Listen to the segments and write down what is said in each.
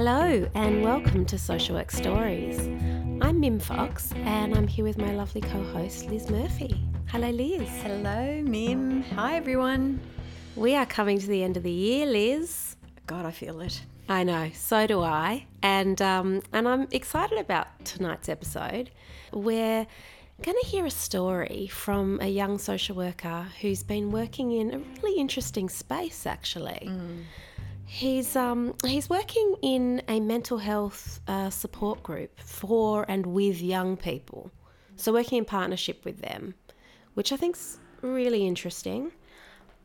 Hello, and welcome to Social Work Stories. I'm Mim Fox, and I'm here with my lovely co host, Lis Murphy. Hello, Lis. Hello, Mim. Hi, everyone. We are coming to the end of the year, Lis. God, I feel it. I know, so do I. And, um, and I'm excited about tonight's episode. We're going to hear a story from a young social worker who's been working in a really interesting space, actually. Mm. He's um, he's working in a mental health uh, support group for and with young people, so working in partnership with them, which I think's really interesting.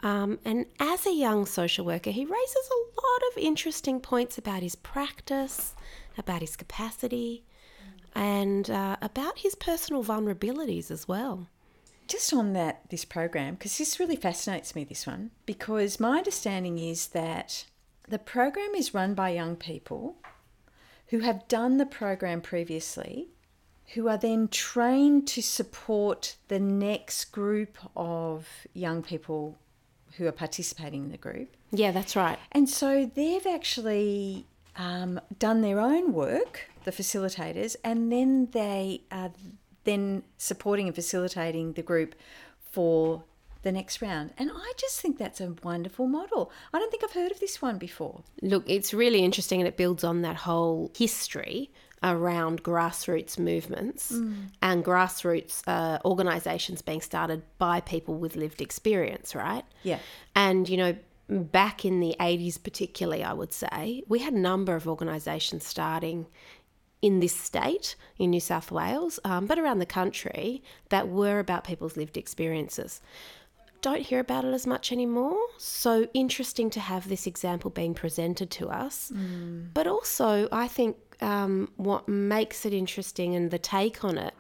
Um, and as a young social worker, he raises a lot of interesting points about his practice, about his capacity, and uh, about his personal vulnerabilities as well. Just on that, this program, because this really fascinates me, this one, because my understanding is that the program is run by young people who have done the program previously, who are then trained to support the next group of young people who are participating in the group. Yeah, that's right. And so they've actually um, done their own work, the facilitators, and then they are then supporting and facilitating the group for the next round. And I just think that's a wonderful model. I don't think I've heard of this one before. Look, it's really interesting and it builds on that whole history around grassroots movements and grassroots uh, organisations being started by people with lived experience, right? Yeah. And, you know, back in the 80s, particularly, I would say, we had a number of organisations starting in this state, in New South Wales, um, but around the country, that were about people's lived experiences. Don't hear about it as much anymore. So interesting to have this example being presented to us. But also, I think um, what makes it interesting and the take on it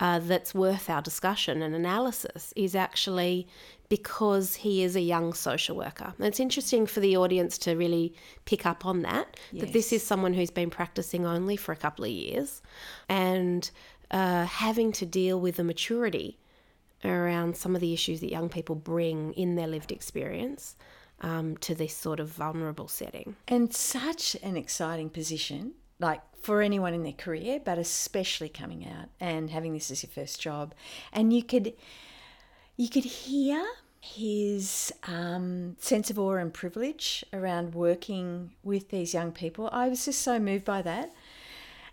uh, that's worth our discussion and analysis is actually because he is a young social worker. And it's interesting for the audience to really pick up on that, that this is someone who's been practicing only for a couple of years and uh, having to deal with the maturity around some of the issues that young people bring in their lived experience um, to this sort of vulnerable setting. And such an exciting position, like for anyone in their career, but especially coming out and having this as your first job. And you could you could hear his um, sense of awe and privilege around working with these young people. I was just so moved by that.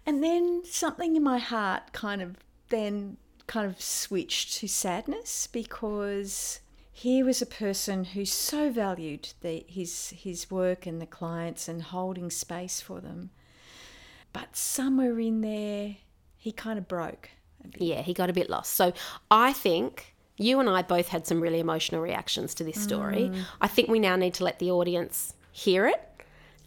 And then something in my heart kind of then kind of switched to sadness because he was a person who so valued the, his his work and the clients and holding space for them. But somewhere in there, he kind of broke. Yeah, he got a bit lost. So I think you and I both had some really emotional reactions to this story. Mm. I think we now need to let the audience hear it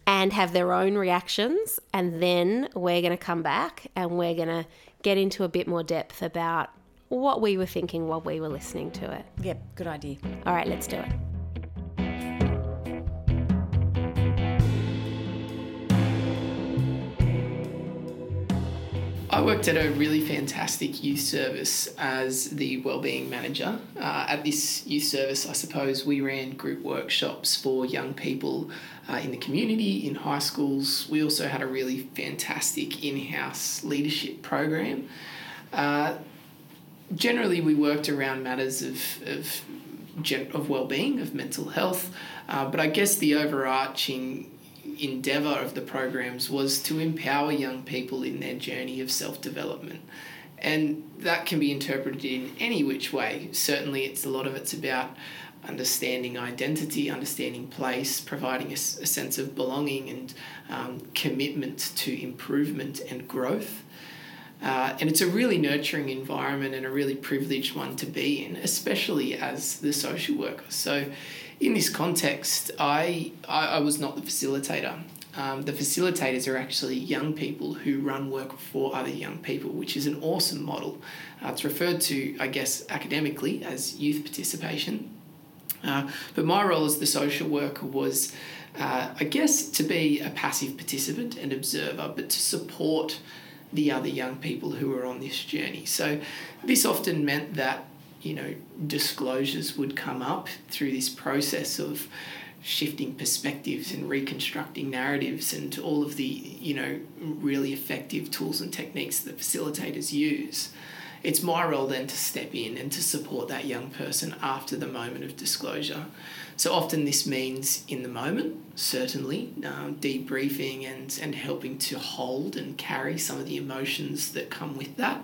and have their own reactions. And then we're going to come back and we're going to get into a bit more depth about what we were thinking while we were listening to it. Yep, good idea. All right, let's do it. I worked at a really fantastic youth service as the wellbeing manager. Uh, at this youth service, I suppose we ran group workshops for young people uh, in the community, in high schools. We also had a really fantastic in house leadership program. Uh, generally, we worked around matters of, of, of well-being, of mental health, uh, but I guess the overarching endeavour of the programs was to empower young people in their journey of self-development. And that can be interpreted in any which way. Certainly, it's a lot of it's about understanding identity, understanding place, providing a sense of belonging and um, commitment to improvement and growth. Uh, and it's a really nurturing environment and a really privileged one to be in, especially as the social worker. So, in this context, I, I, I was not the facilitator. Um, the facilitators are actually young people who run work for other young people, which is an awesome model. Uh, it's referred to, I guess, academically as youth participation. Uh, but my role as the social worker was, uh, I guess, to be a passive participant and observer, but to support the other young people who were on this journey. So this often meant that, you know, disclosures would come up through this process of shifting perspectives and reconstructing narratives and all of the you know really effective tools and techniques that facilitators use. It's my role then to step in and to support that young person after the moment of disclosure. So often this means in the moment certainly um, debriefing and and helping to hold and carry some of the emotions that come with that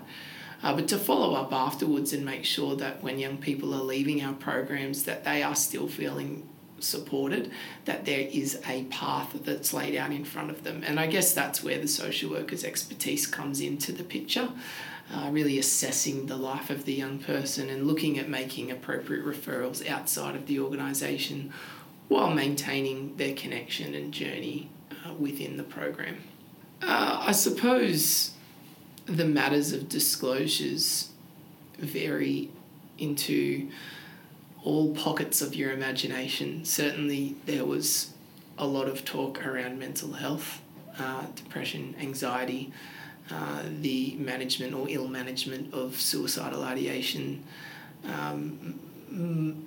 uh, but to follow up afterwards and make sure that when young people are leaving our programs that they are still feeling supported, that there is a path that's laid out in front of them. And I guess that's where the social worker's expertise comes into the picture. Uh, really assessing the life of the young person and looking at making appropriate referrals outside of the organisation while maintaining their connection and journey uh, within the program. Uh, I suppose the matters of disclosures vary into all pockets of your imagination. Certainly, there was a lot of talk around mental health, uh, depression, anxiety, uh, the management or ill management of suicidal ideation. Um,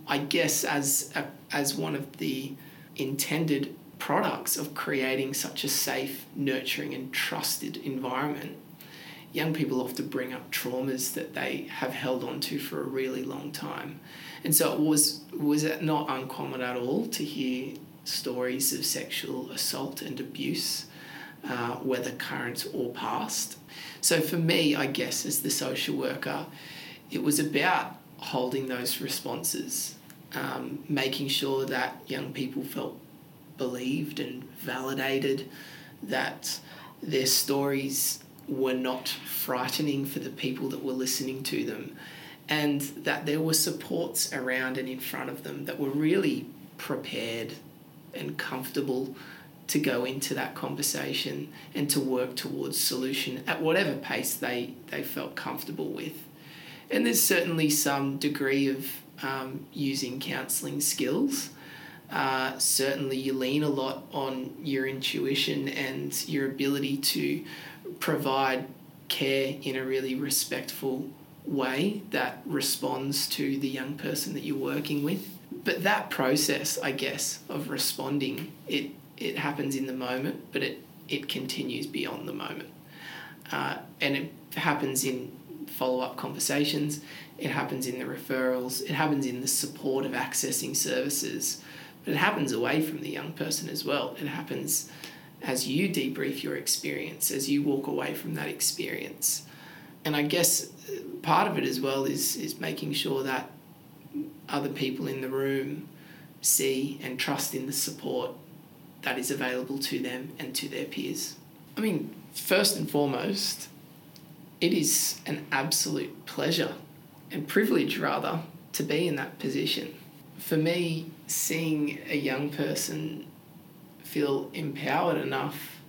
I guess as a, as one of the intended products of creating such a safe, nurturing, and trusted environment, young people often bring up traumas that they have held on to for a really long time. And so it was was it not uncommon at all to hear stories of sexual assault and abuse, uh, whether current or past. So for me, I guess as the social worker, it was about holding those responses, um, making sure that young people felt believed and validated, that their stories were not frightening for the people that were listening to them, and that there were supports around and in front of them that were really prepared and comfortable to go into that conversation and to work towards solution at whatever pace they, they felt comfortable with. And there's certainly some degree of um, using counselling skills. Uh, certainly, you lean a lot on your intuition and your ability to provide care in a really respectful way that responds to the young person that you're working with. But that process, I guess, of responding, it, it happens in the moment, but it, it continues beyond the moment. Uh, and it happens in follow up conversations, it happens in the referrals, it happens in the support of accessing services, but it happens away from the young person as well. It happens as you debrief your experience, as you walk away from that experience. And I guess uh, part of it as well is, is making sure that other people in the room see and trust in the support that is available to them and to their peers. I mean, first and foremost, it is an absolute pleasure and privilege, rather, to be in that position. For me, seeing a young person feel empowered enough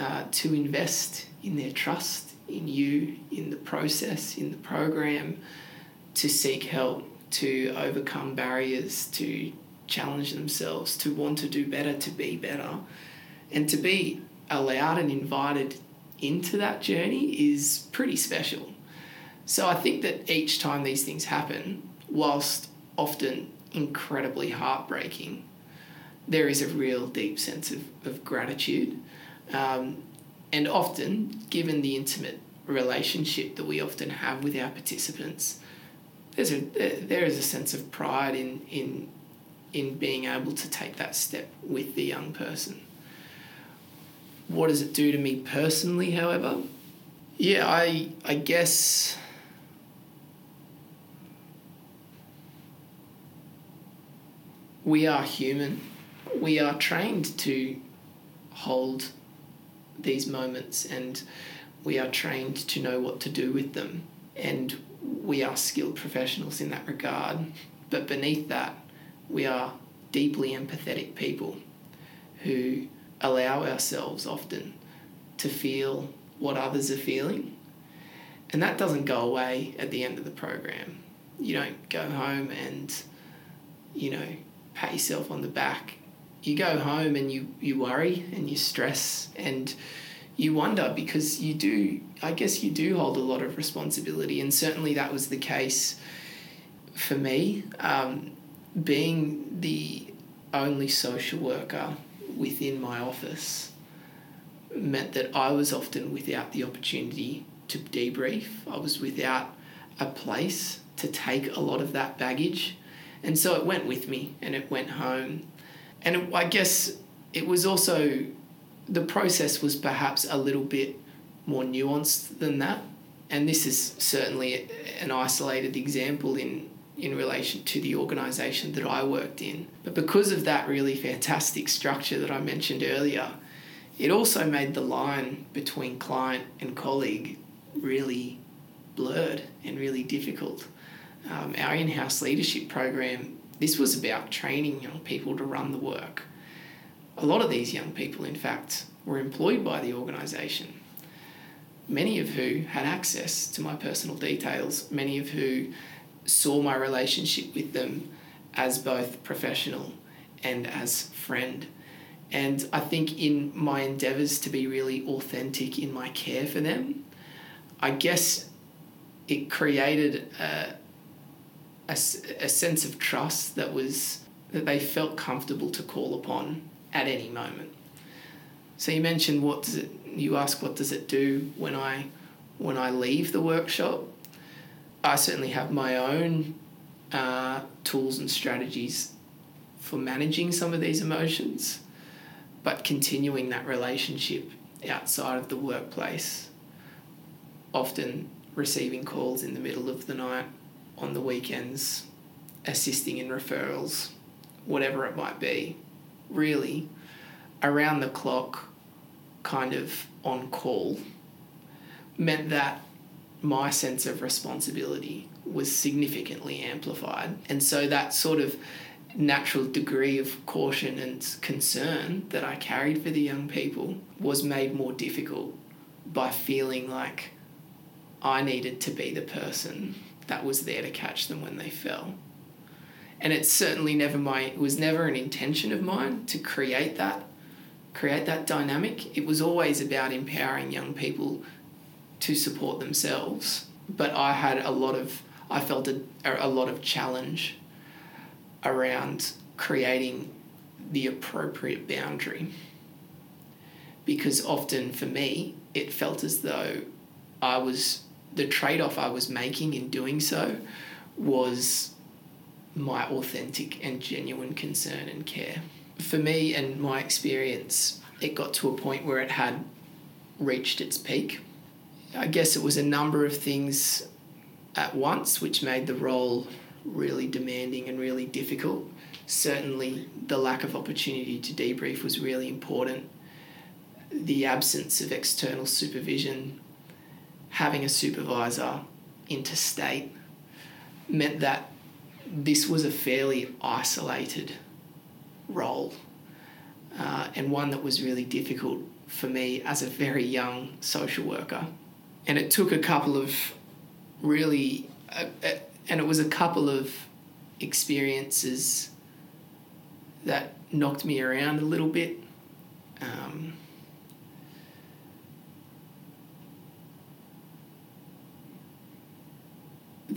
uh, to invest in their trust in you, in the process, in the program, to seek help, to overcome barriers, to challenge themselves, to want to do better, to be better, and to be allowed and invited into that journey is pretty special. So I think that each time these things happen, whilst often incredibly heartbreaking, there is a real deep sense of, of gratitude. Um, and often, given the intimate relationship that we often have with our participants, there's a, there is a sense of pride in, in, in being able to take that step with the young person. What does it do to me personally, however? Yeah, I, I guess we are human we are trained to hold these moments and we are trained to know what to do with them. And we are skilled professionals in that regard. But beneath that we are deeply empathetic people who allow ourselves often to feel what others are feeling. And that doesn't go away at the end of the program. You don't go home and you know pat yourself on the back you go home and you, you worry and you stress and you wonder because you do, I guess you do hold a lot of responsibility. And certainly that was the case for me. Um, being the only social worker within my office meant that I was often without the opportunity to debrief. I was without a place to take a lot of that baggage. And so it went with me and it went home. And I guess it was also, the process was perhaps a little bit more nuanced than that. And this is certainly an isolated example in, in relation to the organisation that I worked in. But because of that really fantastic structure that I mentioned earlier, it also made the line between client and colleague really blurred and really difficult. Um, our in house leadership program, this was about training young people to run the work. A lot of these young people, in fact, were employed by the organisation, many of who had access to my personal details, many of who saw my relationship with them as both professional and as friend. And I think in my endeavours to be really authentic in my care for them, I guess it created a, a, a sense of trust that was that they felt comfortable to call upon at any moment. So you mentioned what does it you ask what does it do when I when I leave the workshop. I certainly have my own uh, tools and strategies for managing some of these emotions, but continuing that relationship outside of the workplace, often receiving calls in the middle of the night, on the weekends, assisting in referrals, whatever it might be, really around the clock, kind of on call, meant that my sense of responsibility was significantly amplified. And so that sort of natural degree of caution and concern that I carried for the young people was made more difficult by feeling like I needed to be the person that was there to catch them when they fell. And it's certainly never my it was never an intention of mine to create that create that dynamic. It was always about empowering young people to support themselves. But I had a lot of, I felt a, a lot of challenge around creating the appropriate boundary. Because often for me, it felt as though I was, the trade off I was making in doing so was my authentic and genuine concern and care. For me and my experience, it got to a point where it had reached its peak I guess it was a number of things at once which made the role really demanding and really difficult. Certainly, the lack of opportunity to debrief was really important. The absence of external supervision, having a supervisor interstate, meant that this was a fairly isolated role uh, and one that was really difficult for me as a very young social worker and it took a couple of really, uh, uh, and it was a couple of experiences that knocked me around a little bit. Um,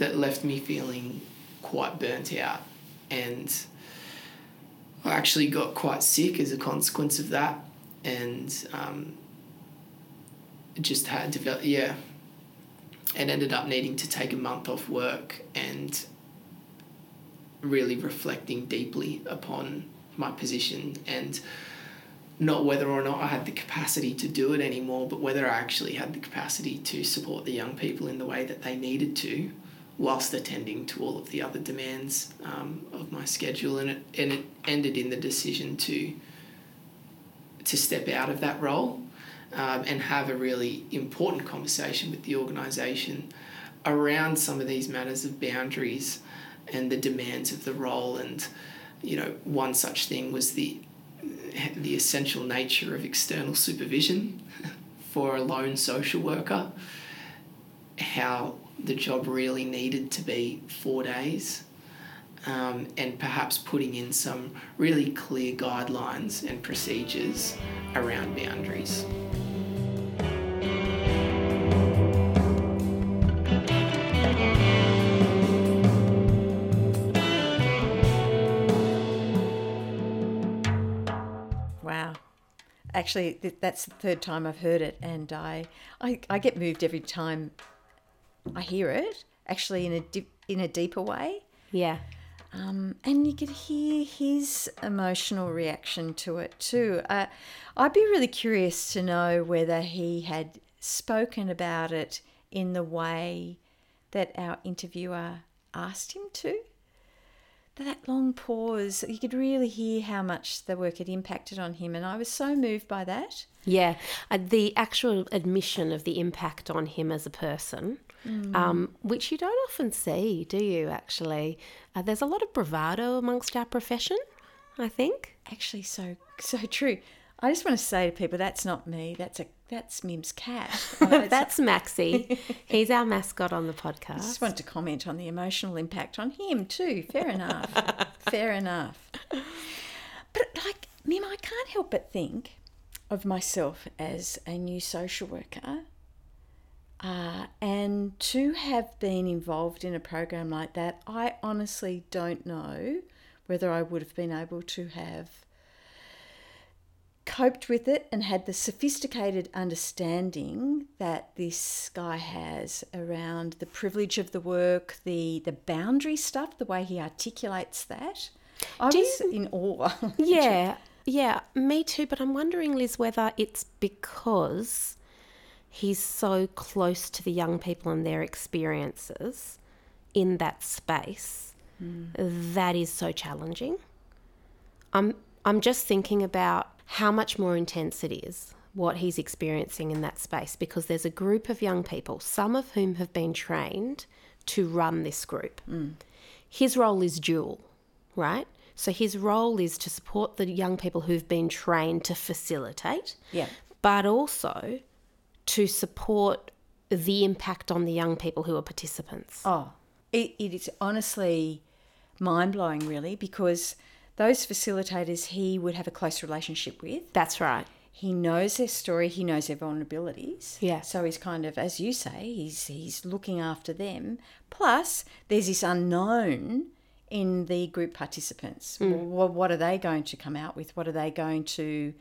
that left me feeling quite burnt out. And I actually got quite sick as a consequence of that. And um, just had developed, yeah, and ended up needing to take a month off work and really reflecting deeply upon my position and not whether or not I had the capacity to do it anymore, but whether I actually had the capacity to support the young people in the way that they needed to, whilst attending to all of the other demands um, of my schedule. And it, and it ended in the decision to to step out of that role um, and have a really important conversation with the organisation around some of these matters of boundaries and the demands of the role. And, you know, one such thing was the, the essential nature of external supervision for a lone social worker, how the job really needed to be four days. Um, and perhaps putting in some really clear guidelines and procedures around boundaries. Wow. Actually, that's the third time I've heard it, and I, I, I get moved every time I hear it. Actually, in a dip, in a deeper way, Yeah. um, and you could hear his emotional reaction to it too. Uh, I'd be really curious to know whether he had spoken about it in the way that our interviewer asked him to. That long pause, you could really hear how much the work had impacted on him, and I was so moved by that. Yeah, uh, the actual admission of the impact on him as a person, um, which you don't often see, do you? Actually, uh, there's a lot of bravado amongst our profession. I think. Actually, so so true. I just want to say to people, that's not me. That's a that's Mim's cat. I That's Maxie. He's our mascot on the podcast. I just want to comment on the emotional impact on him too. Fair enough. Fair enough. But like Mim, I can't help but think of myself as a new social worker. Uh, and to have been involved in a program like that, I honestly don't know whether I would have been able to have coped with it and had the sophisticated understanding that this guy has around the privilege of the work, the the boundary stuff, the way he articulates that. I Do was in awe. Yeah, yeah, me too. But I'm wondering, Lis, whether it's because he's so close to the young people and their experiences in that space hmm. that is so challenging. I'm I'm just thinking about how much more intense it is what he's experiencing in that space because there's a group of young people, some of whom have been trained to run this group. Mm. His role is dual, right? So his role is to support the young people who've been trained to facilitate, Yeah. but also to support the impact on the young people who are participants. Oh, it, it is honestly mind blowing, really, because those facilitators he would have a close relationship with. That's right. He knows their story. He knows their vulnerabilities. Yeah. So he's kind of, as you say, he's he's looking after them. Plus, there's this unknown in the group participants. Hmm. Well, what are they going to come out with? What are they going to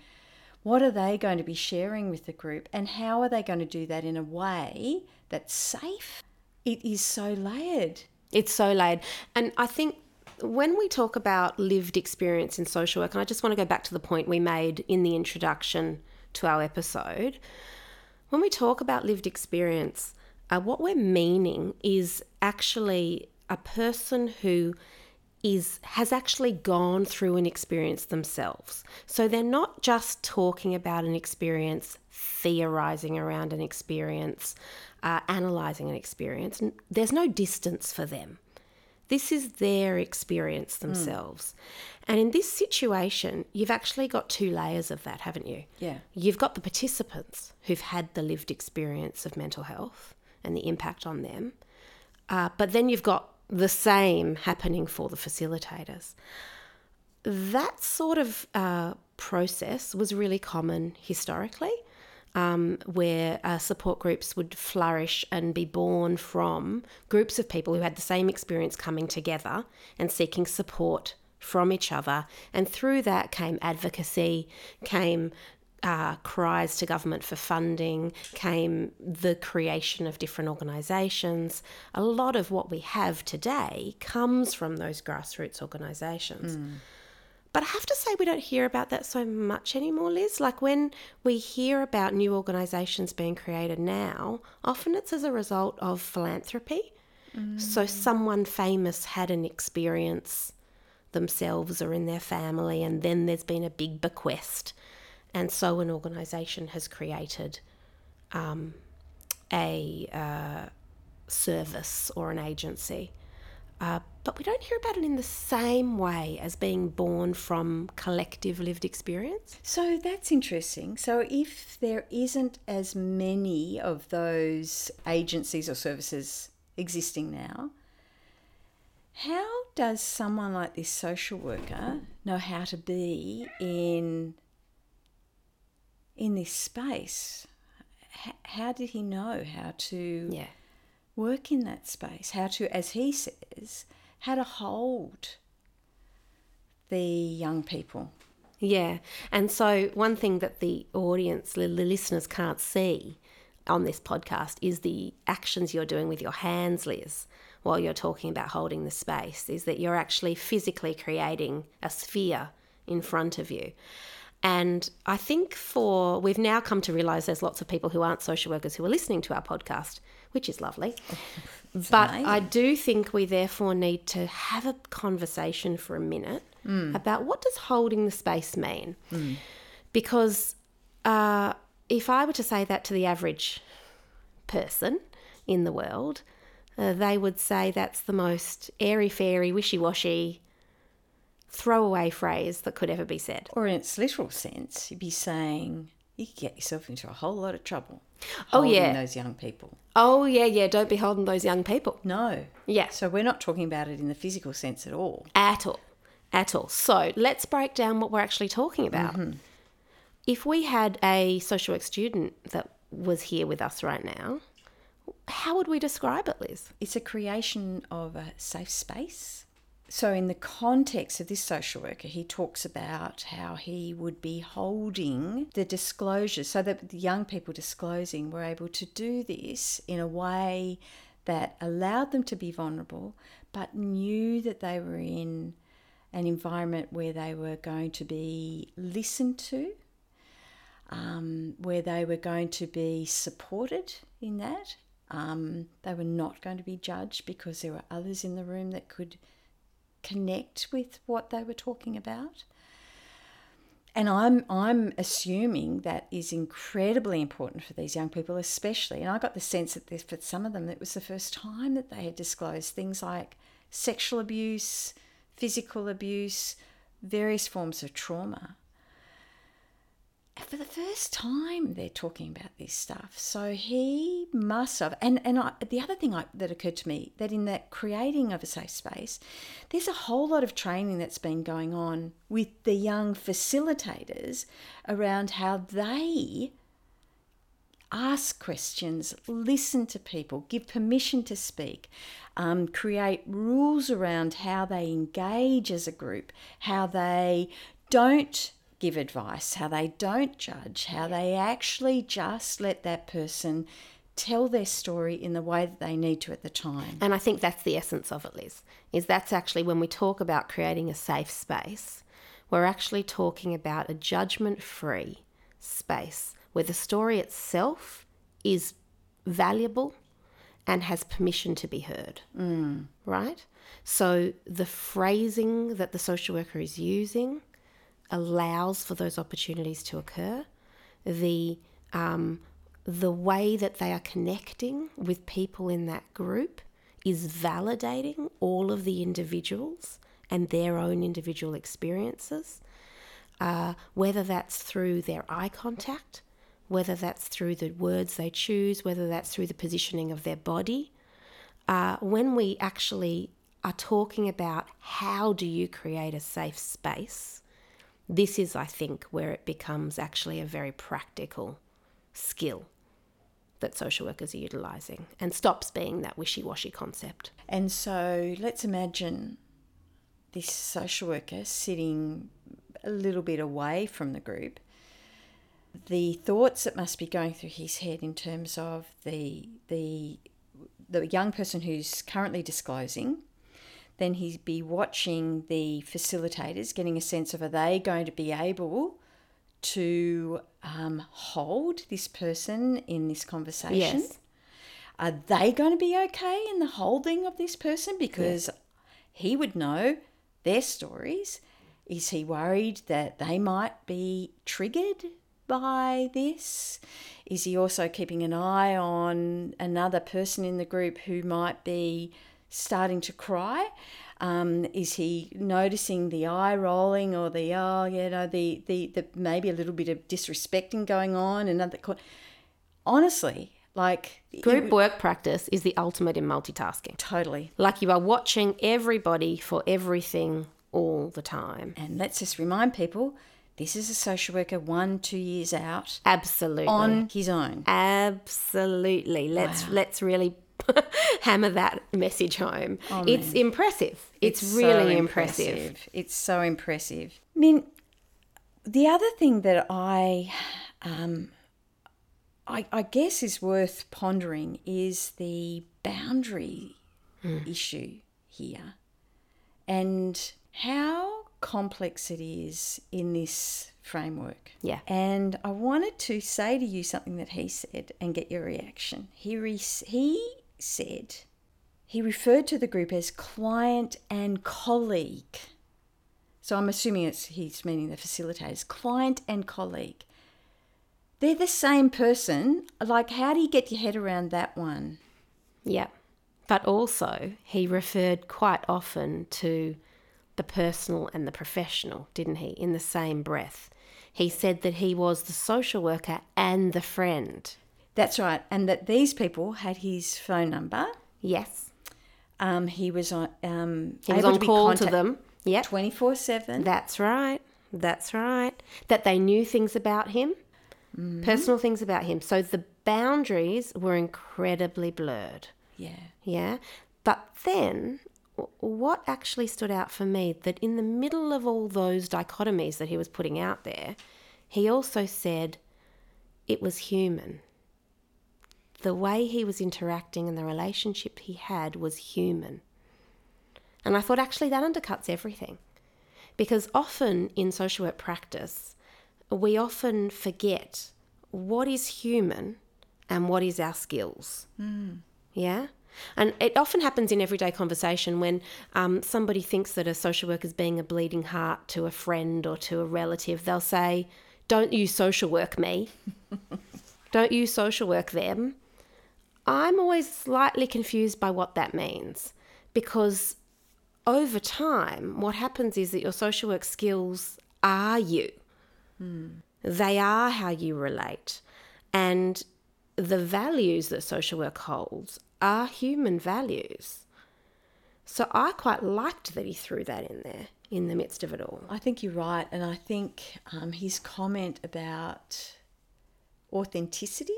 what are they going to be sharing with the group and how are they going to do that in a way that's safe? It is so layered. It's so layered. And I think when we talk about lived experience in social work, and I just want to go back to the point we made in the introduction to our episode, when we talk about lived experience, uh, what we're meaning is actually a person who is has actually gone through an experience themselves. So they're not just talking about an experience, theorizing around an experience, uh, analyzing an experience. There's no distance for them. This is their experience themselves. And in this situation, you've actually got two layers of that, haven't you? Yeah. You've got the participants who've had the lived experience of mental health and the impact on them. Uh, but then you've got the same happening for the facilitators. That sort of uh, process was really common historically, um, where uh, support groups would flourish and be born from groups of people who had the same experience coming together and seeking support from each other. And through that came advocacy, came uh, cries to government for funding, came the creation of different organisations. A lot of what we have today comes from those grassroots organisations. But I have to say, we don't hear about that so much anymore, Lis. Like when we hear about new organisations being created now, often it's as a result of philanthropy. So someone famous had an experience themselves or in their family, and then there's been a big bequest. And so an organisation has created um, a uh, service or an agency. Uh, but we don't hear about it in the same way as being born from collective lived experience. So that's interesting. So if there isn't as many of those agencies or services existing now, how does someone like this social worker know how to be in in this space? H- how did he know how to Yeah. Work in that space? How to, as he says, how to hold the young people Yeah. And so, one thing that the audience, the listeners can't see on this podcast is the actions you're doing with your hands, Lis, while you're talking about holding the space, is that you're actually physically creating a sphere in front of you. And I think for, we've now come to realize there's lots of people who aren't social workers who are listening to our podcast, which is lovely. but amazing. I do think we therefore need to have a conversation for a minute about what does holding the space mean? Because uh, if I were to say that to the average person in the world, uh, they would say that's the most airy fairy, wishy washy, throwaway phrase that could ever be said. Or in its literal sense, you'd be saying you could get yourself into a whole lot of trouble. Oh, yeah. those young people. Oh, yeah, yeah, don't be holding those young people. No. Yeah. So we're not talking about it in the physical sense at all. At all. At all. So let's break down what we're actually talking about. Mm-hmm. If we had a social work student that was here with us right now, how would we describe it, Lis? It's a creation of a safe space. So, in the context of this social worker, he talks about how he would be holding the disclosure so that the young people disclosing were able to do this in a way that allowed them to be vulnerable, but knew that they were in an environment where they were going to be listened to, um, where they were going to be supported in that. Um, they were not going to be judged because there were others in the room that could connect with what they were talking about. And I'm I'm assuming that is incredibly important for these young people, especially. And I got the sense that this, for some of them, it was the first time that they had disclosed things like sexual abuse, physical abuse, various forms of trauma. For the first time, they're talking about this stuff. So he must have. And and I, the other thing I, that occurred to me that in that creating of a safe space, there's a whole lot of training that's been going on with the young facilitators around how they ask questions, listen to people, give permission to speak, um, create rules around how they engage as a group, how they don't give advice, how they don't judge, how they actually just let that person tell their story in the way that they need to at the time. And I think that's the essence of it, Lis, is that's actually when we talk about creating a safe space, we're actually talking about a judgment free space where the story itself is valuable and has permission to be heard. Mm. Right? So the phrasing that the social worker is using allows for those opportunities to occur. The um, the way that they are connecting with people in that group is validating all of the individuals and their own individual experiences, uh, whether that's through their eye contact, whether that's through the words they choose, whether that's through the positioning of their body. Uh, when we actually are talking about how do you create a safe space, this is, I think, where it becomes actually a very practical skill that social workers are utilising and stops being that wishy washy concept. And so let's imagine this social worker sitting a little bit away from the group. The thoughts that must be going through his head in terms of the the the young person who's currently disclosing, then he'd be watching the facilitators, getting a sense of are they going to be able to um, hold this person in this conversation? Yes. Are they going to be okay in the holding of this person? Because he would know their stories. Is he worried that they might be triggered by this? Is he also keeping an eye on another person in the group who might be starting to cry? Um, is he noticing the eye rolling or the oh you know the the, the maybe a little bit of disrespecting going on? Another co- honestly, like Group would- work practice is the ultimate in multitasking. totally. Like you are watching everybody for everything all the time. And let's just remind people this is a social worker one, two years out Absolutely. on his own. Absolutely. Let's let's really hammer that message home. Oh, it's impressive. It's, so really impressive. It's so impressive. I mean, the other thing that I, um, I, I guess is worth pondering is the boundary issue here and how complex it is in this framework. Yeah. And I wanted to say to you something that he said and get your reaction. He, re- he said, he referred to the group as client and colleague. So I'm assuming it's he's meaning the facilitators, client and colleague. They're the same person. Like, how do you get your head around that one? Yeah. But also, he referred quite often to the personal and the professional, didn't he, in the same breath? He said that he was the social worker and the friend. That's right. And that these people had his phone number. Yes. Um, he was on. Um, He was on be call to them. Yep. 24 7. That's right. That's right. That they knew things about him, personal things about him. So the boundaries were incredibly blurred. Yeah. Yeah. But then what actually stood out for me that in the middle of all those dichotomies that he was putting out there, he also said it was human. The way he was interacting and the relationship he had was human. And I thought actually that undercuts everything. Because often in social work practice, we often forget what is human and what is our skills. Yeah? And it often happens in everyday conversation when um, somebody thinks that a social worker is being a bleeding heart to a friend or to a relative. They'll say, Don't you social work me. Don't you social work them. I'm always slightly confused by what that means because over time, what happens is that your social work skills are you. They are how you relate. And the values that social work holds are human values. So I quite liked that he threw that in there in the midst of it all. I think you're right. And I think um, his comment about authenticity.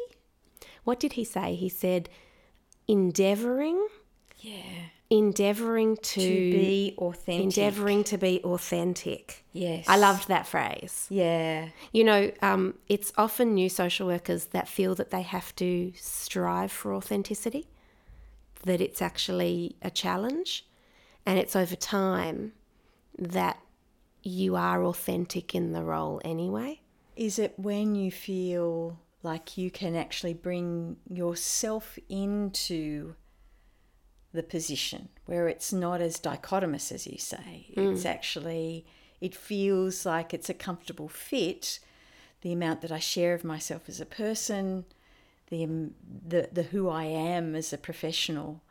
What did he say? He said, endeavoring, Yeah. endeavoring to, To be authentic. endeavoring to be authentic. Yes. I loved that phrase. Yeah. You know, um, it's often new social workers that feel that they have to strive for authenticity, that it's actually a challenge, and it's over time that you are authentic in the role anyway. Is it when you feel like you can actually bring yourself into the position where it's not as dichotomous as you say? It's actually, it feels like it's a comfortable fit. The amount that I share of myself as a person, the, um, the, the who I am as a professional,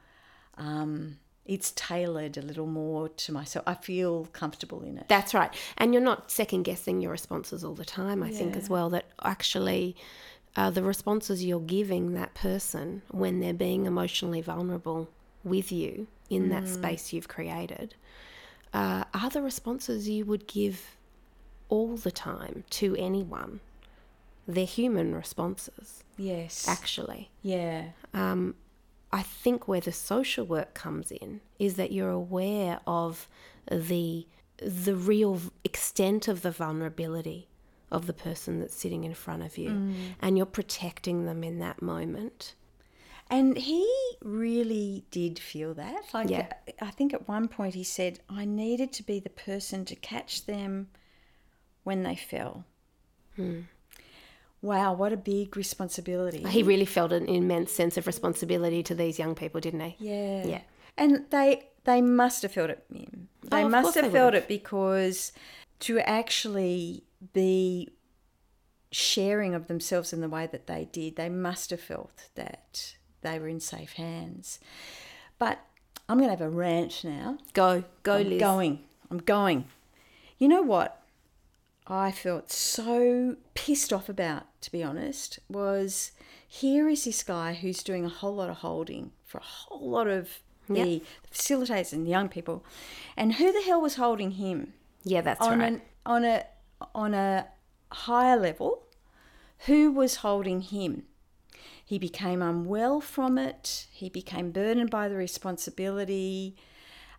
um, it's tailored a little more to myself. I feel comfortable in it. That's right. And you're not second guessing your responses all the time, I think, as well, that actually uh, the responses you're giving that person when they're being emotionally vulnerable with you in that space you've created uh, are the responses you would give all the time to anyone. They're human responses, yes. actually. yeah. Um, I think where the social work comes in is that you're aware of the the real extent of the vulnerability of the person that's sitting in front of you, mm. and you're protecting them in that moment. And he really did feel that. Like, Yeah. I think at one point he said, I needed to be the person to catch them when they fell. Hmm. Wow, what a big responsibility. He really felt an immense sense of responsibility to these young people, didn't he? yeah. Yeah. And they they must have felt it. Mim. Oh, they Oh, must have they felt it because to actually be sharing of themselves in the way that they did, they must have felt that they were in safe hands. But I'm going to have a rant now. Go, go, I'm Lis. going. I'm going. You know what I felt so pissed off about, to be honest, was here is this guy who's doing a whole lot of holding for a whole lot of the facilitators and young people. And who the hell was holding him? Yeah, that's on right. an on a on a higher level, who was holding him? He became unwell from it. He became burdened by the responsibility.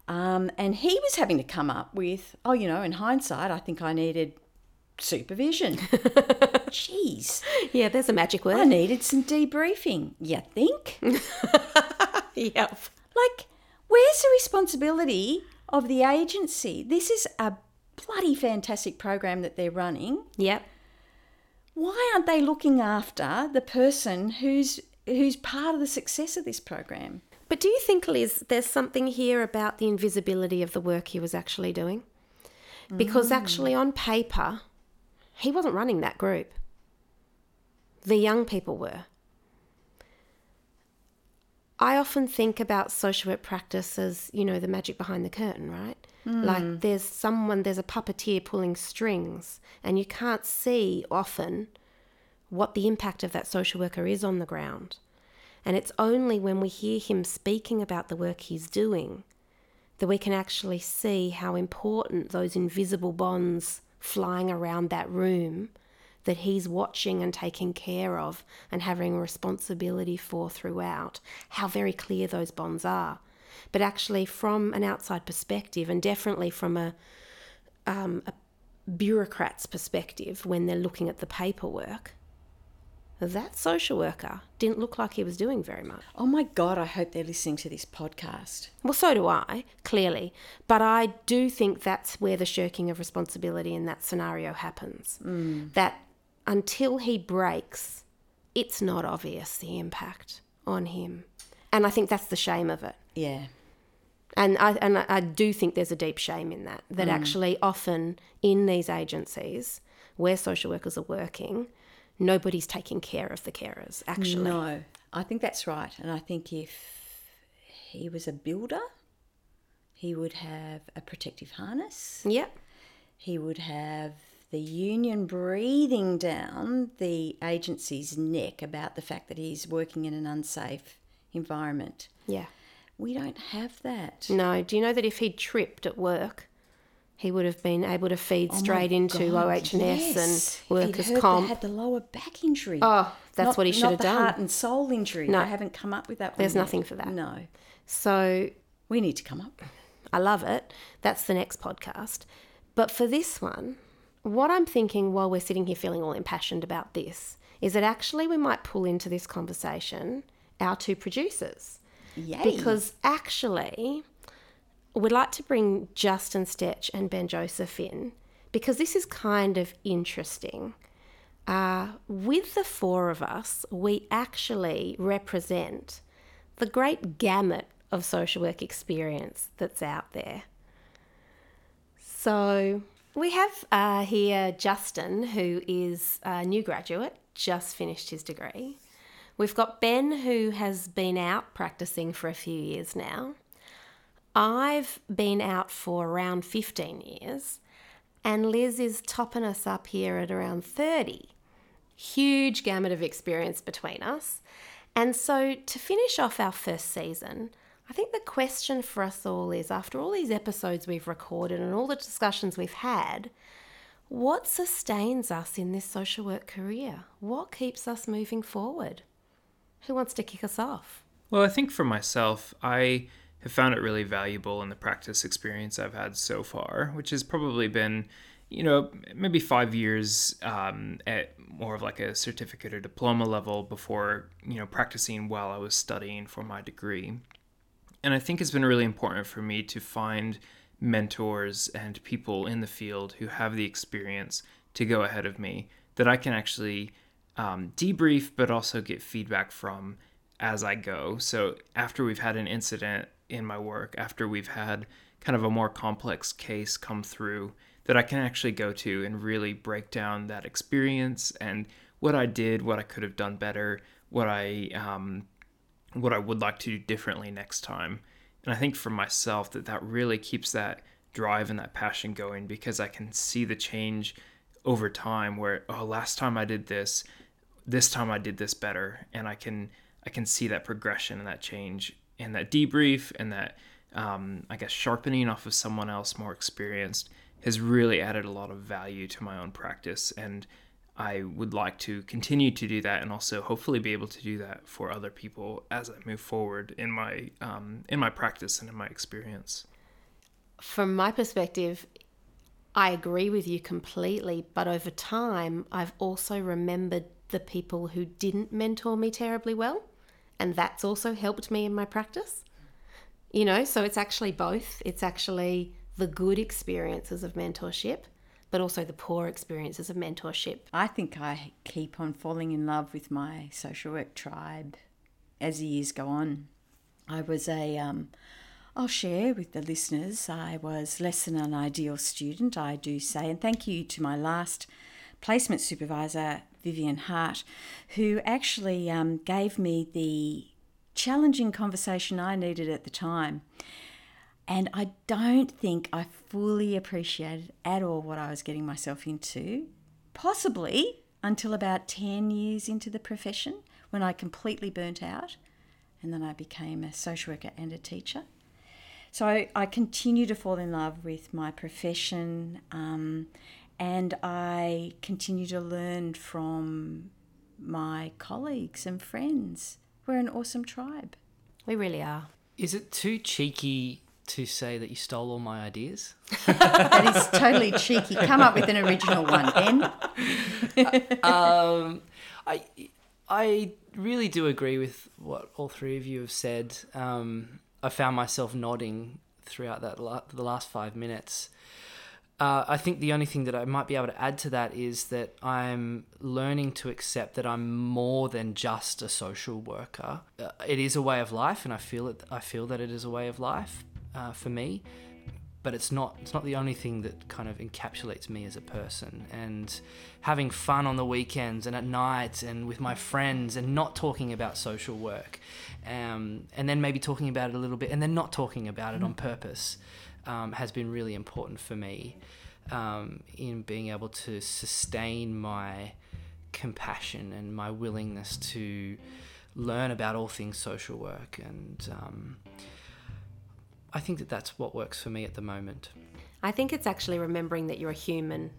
Um, and he was having to come up with, oh, you know, in hindsight, I think I needed supervision. Jeez, Yeah, there's a magic word. I needed some debriefing. You think? Yep. Like, where's the responsibility of the agency? This is a bloody fantastic program that they're running. Yep. Why aren't they looking after the person who's who's part of the success of this program? But do you think, Lis, there's something here about the invisibility of the work he was actually doing? Because mm. actually, on paper, he wasn't running that group. The young people were. I often think about social work practice as, you know, the magic behind the curtain, right? Like hmm. there's someone, there's a puppeteer pulling strings, and you can't see often what the impact of that social worker is on the ground. And it's only when we hear him speaking about the work he's doing that we can actually see how important those invisible bonds flying around that room that he's watching and taking care of and having responsibility for throughout, how very clear those bonds are. But actually, from an outside perspective, and definitely from a, um, a bureaucrat's perspective, when they're looking at the paperwork, that social worker didn't look like he was doing very much. Oh my god, I hope they're listening to this podcast. Well, so do I, clearly. But I do think that's where the shirking of responsibility in that scenario happens. That until he breaks, it's not obvious the impact on him. And I think that's the shame of it. Yeah. And I, and I- do think there's a deep shame in that. That mm. actually, often in these agencies where social workers are working, nobody's taking care of the carers, actually. No, I think that's right. And I think if he was a builder, he would have a protective harness. Yep. He would have the union breathing down the agency's neck about the fact that he's working in an unsafe environment. Yeah. We don't have that. No. Do you know that if he'd tripped at work, he would have been able to feed Oh straight into God, OH&S yes. and workers' heard comp? Had the lower back injury. Oh, that's Not- what he should not have the done. heart and soul injury. No. They haven't come up with that one. There's yet. nothing for that. No. So We need to come up. I love it. That's the next podcast. But for this one, what I'm thinking while we're sitting here feeling all impassioned about this is that actually we might pull into this conversation our two producers. Yay. Because actually, we'd like to bring Justin Stech and Ben Joseph in because this is kind of interesting. Uh, with the four of us, we actually represent the great gamut of social work experience that's out there. So we have uh, here Justin, who is a new graduate, just finished his degree. We've got Ben, who has been out practicing for a few years now. I've been out for around 15 years, and Lis is topping us up here at around 30. Huge gamut of experience between us. And so, to finish off our first season, I think the question for us all is after all these episodes we've recorded and all the discussions we've had, what sustains us in this social work career? What keeps us moving forward? Who wants to kick us off? Well, I think for myself, I have found it really valuable in the practice experience I've had so far, which has probably been, you know, maybe five years um, at more of like a certificate or diploma level before, you know, practicing while I was studying for my degree. And I think it's been really important for me to find mentors and people in the field who have the experience to go ahead of me that I can actually um, debrief, but also get feedback from as I go. So after we've had an incident in my work, after we've had kind of a more complex case come through, that I can actually go to and really break down that experience and what I did, what I could have done better, what I um, what I would like to do differently next time. And I think for myself that that really keeps that drive and that passion going because I can see the change over time where oh last time I did this this time I did this better and I can I can see that progression and that change and that debrief and that um, I guess sharpening off of someone else more experienced has really added a lot of value to my own practice and I would like to continue to do that and also hopefully be able to do that for other people as I move forward in my um, in my practice and in my experience. From my perspective, I agree with you completely, but over time, I've also remembered the people who didn't mentor me terribly well, and that's also helped me in my practice. You know, so it's actually both. It's actually the good experiences of mentorship, but also the poor experiences of mentorship. I think I keep on falling in love with my social work tribe as the years go on. I was a, um, I'll share with the listeners, I was less than an ideal student, I do say, and thank you to my last placement supervisor, Vivian Hart, who actually um, gave me the challenging conversation I needed at the time. And I don't think I fully appreciated at all what I was getting myself into, possibly until about 10 years into the profession when I completely burnt out and then I became a social worker and a teacher. So I, continue to fall in love with my profession um, and I continue to learn from my colleagues and friends. We're an awesome tribe. We really are. Is it too cheeky to say that you stole all my ideas? That is totally cheeky. Come up with an original one, Ben. um, I I really do agree with what all three of you have said. Um, I found myself nodding throughout that la- the last five minutes. Uh, I think the only thing that I might be able to add to that is that I'm learning to accept that I'm more than just a social worker. Uh, it is a way of life, and I feel it. I feel that it is a way of life uh, for me but it's not it's not the only thing that kind of encapsulates me as a person and having fun on the weekends and at night and with my friends and not talking about social work um, and then maybe talking about it a little bit and then not talking about it on purpose um, has been really important for me um, in being able to sustain my compassion and my willingness to learn about all things social work and um, I think that that's what works for me at the moment. I think it's actually remembering that you're a human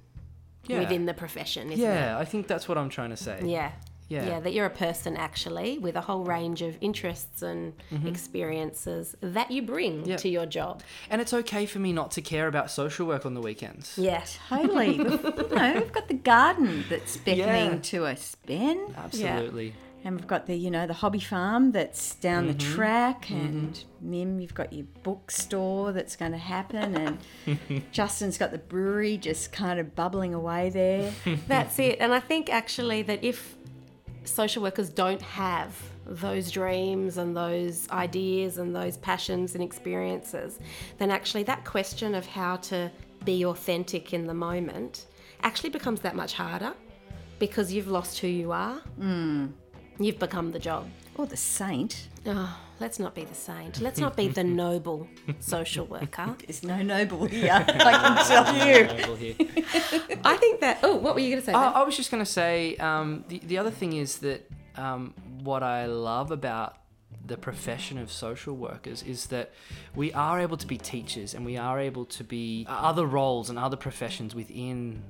Yeah. within the profession, Yeah, I think that's what I'm trying to say. Yeah. Yeah. Yeah, that you're a person actually with a whole range of interests and experiences that you bring Mm-hmm. Yeah. to your job. And it's okay for me not to care about social work on the weekends. Yeah. Totally. We've, you know, we've got the garden that's beckoning Yeah. to us, Ben. Absolutely. And we've got the, you know, the hobby farm that's down the track, and Mim, you've got your bookstore that's going to happen, and Justin's got the brewery just kind of bubbling away there. That's it. And I think actually that if social workers don't have those dreams and those ideas and those passions and experiences, then actually that question of how to be authentic in the moment actually becomes that much harder because you've lost who you are. Hmm. You've become the job. Or the saint. Oh, let's not be the saint. Let's not be the noble social worker. There's no noble here, I can tell you. Noble here. I think that. Oh, what were you going to say? I, I was just going to say um, the, the other thing is that um, what I love about the profession of social workers is that we are able to be teachers and we are able to be other roles and other professions within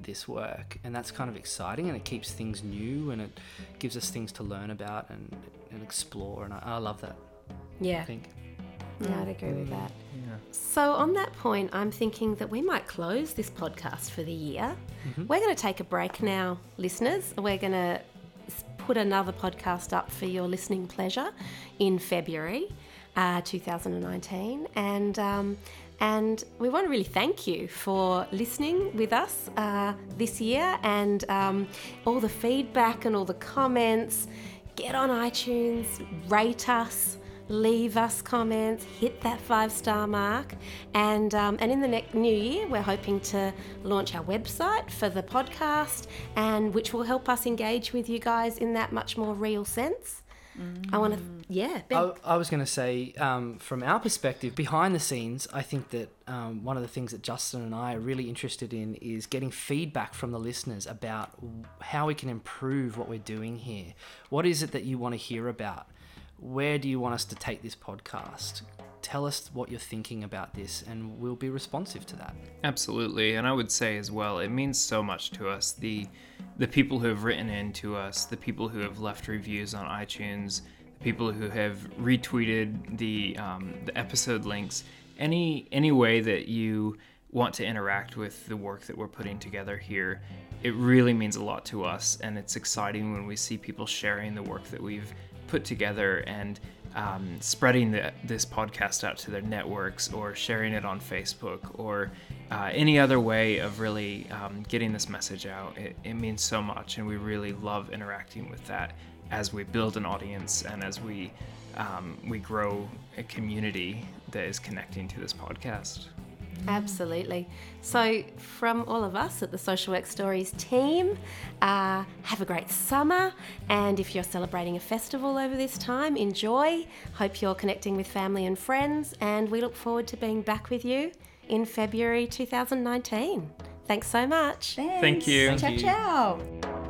this work and that's kind of exciting and it keeps things new and it gives us things to learn about and, and explore and I, I love that yeah. I think Yeah, I'd agree with that. Yeah. so, on that point, I'm thinking that we might close this podcast for the year. We're going to take a break now, listeners. We're going to put another podcast up for your listening pleasure in February uh, 2019. And um, and we want to really thank you for listening with us uh, this year and um, all the feedback and all the comments. Get on iTunes, rate us leave us comments, hit that five star mark, and um, and in the next new year, we're hoping to launch our website for the podcast, and which will help us engage with you guys in that much more real sense. I want to, yeah, I, I was going to say, um, from our perspective, behind the scenes, I think that um, one of the things that Justin and I are really interested in is getting feedback from the listeners about how we can improve what we're doing here. What is it that you want to hear about? Where do you want us to take this podcast? Tell us what you're thinking about this, and we'll be responsive to that. Absolutely, and I would say as well, it means so much to us. The the people who have written in to us, the people who have left reviews on iTunes, the people who have retweeted the um, the episode links, any any way that you want to interact with the work that we're putting together here. It really means a lot to us, and it's exciting when we see people sharing the work that we've put together and um, spreading the, this podcast out to their networks or sharing it on Facebook or uh, any other way of really um, getting this message out. It, it means so much, and we really love interacting with that as we build an audience and as we um, we grow a community that is connecting to this podcast. Absolutely. So, from all of us at the Social Work Stories team, uh, have a great summer. And if you're celebrating a festival over this time, enjoy. Hope you're connecting with family and friends. And we look forward to being back with you in February 2019. Thanks so much. Thanks. Thank you. Thank ciao, you. ciao.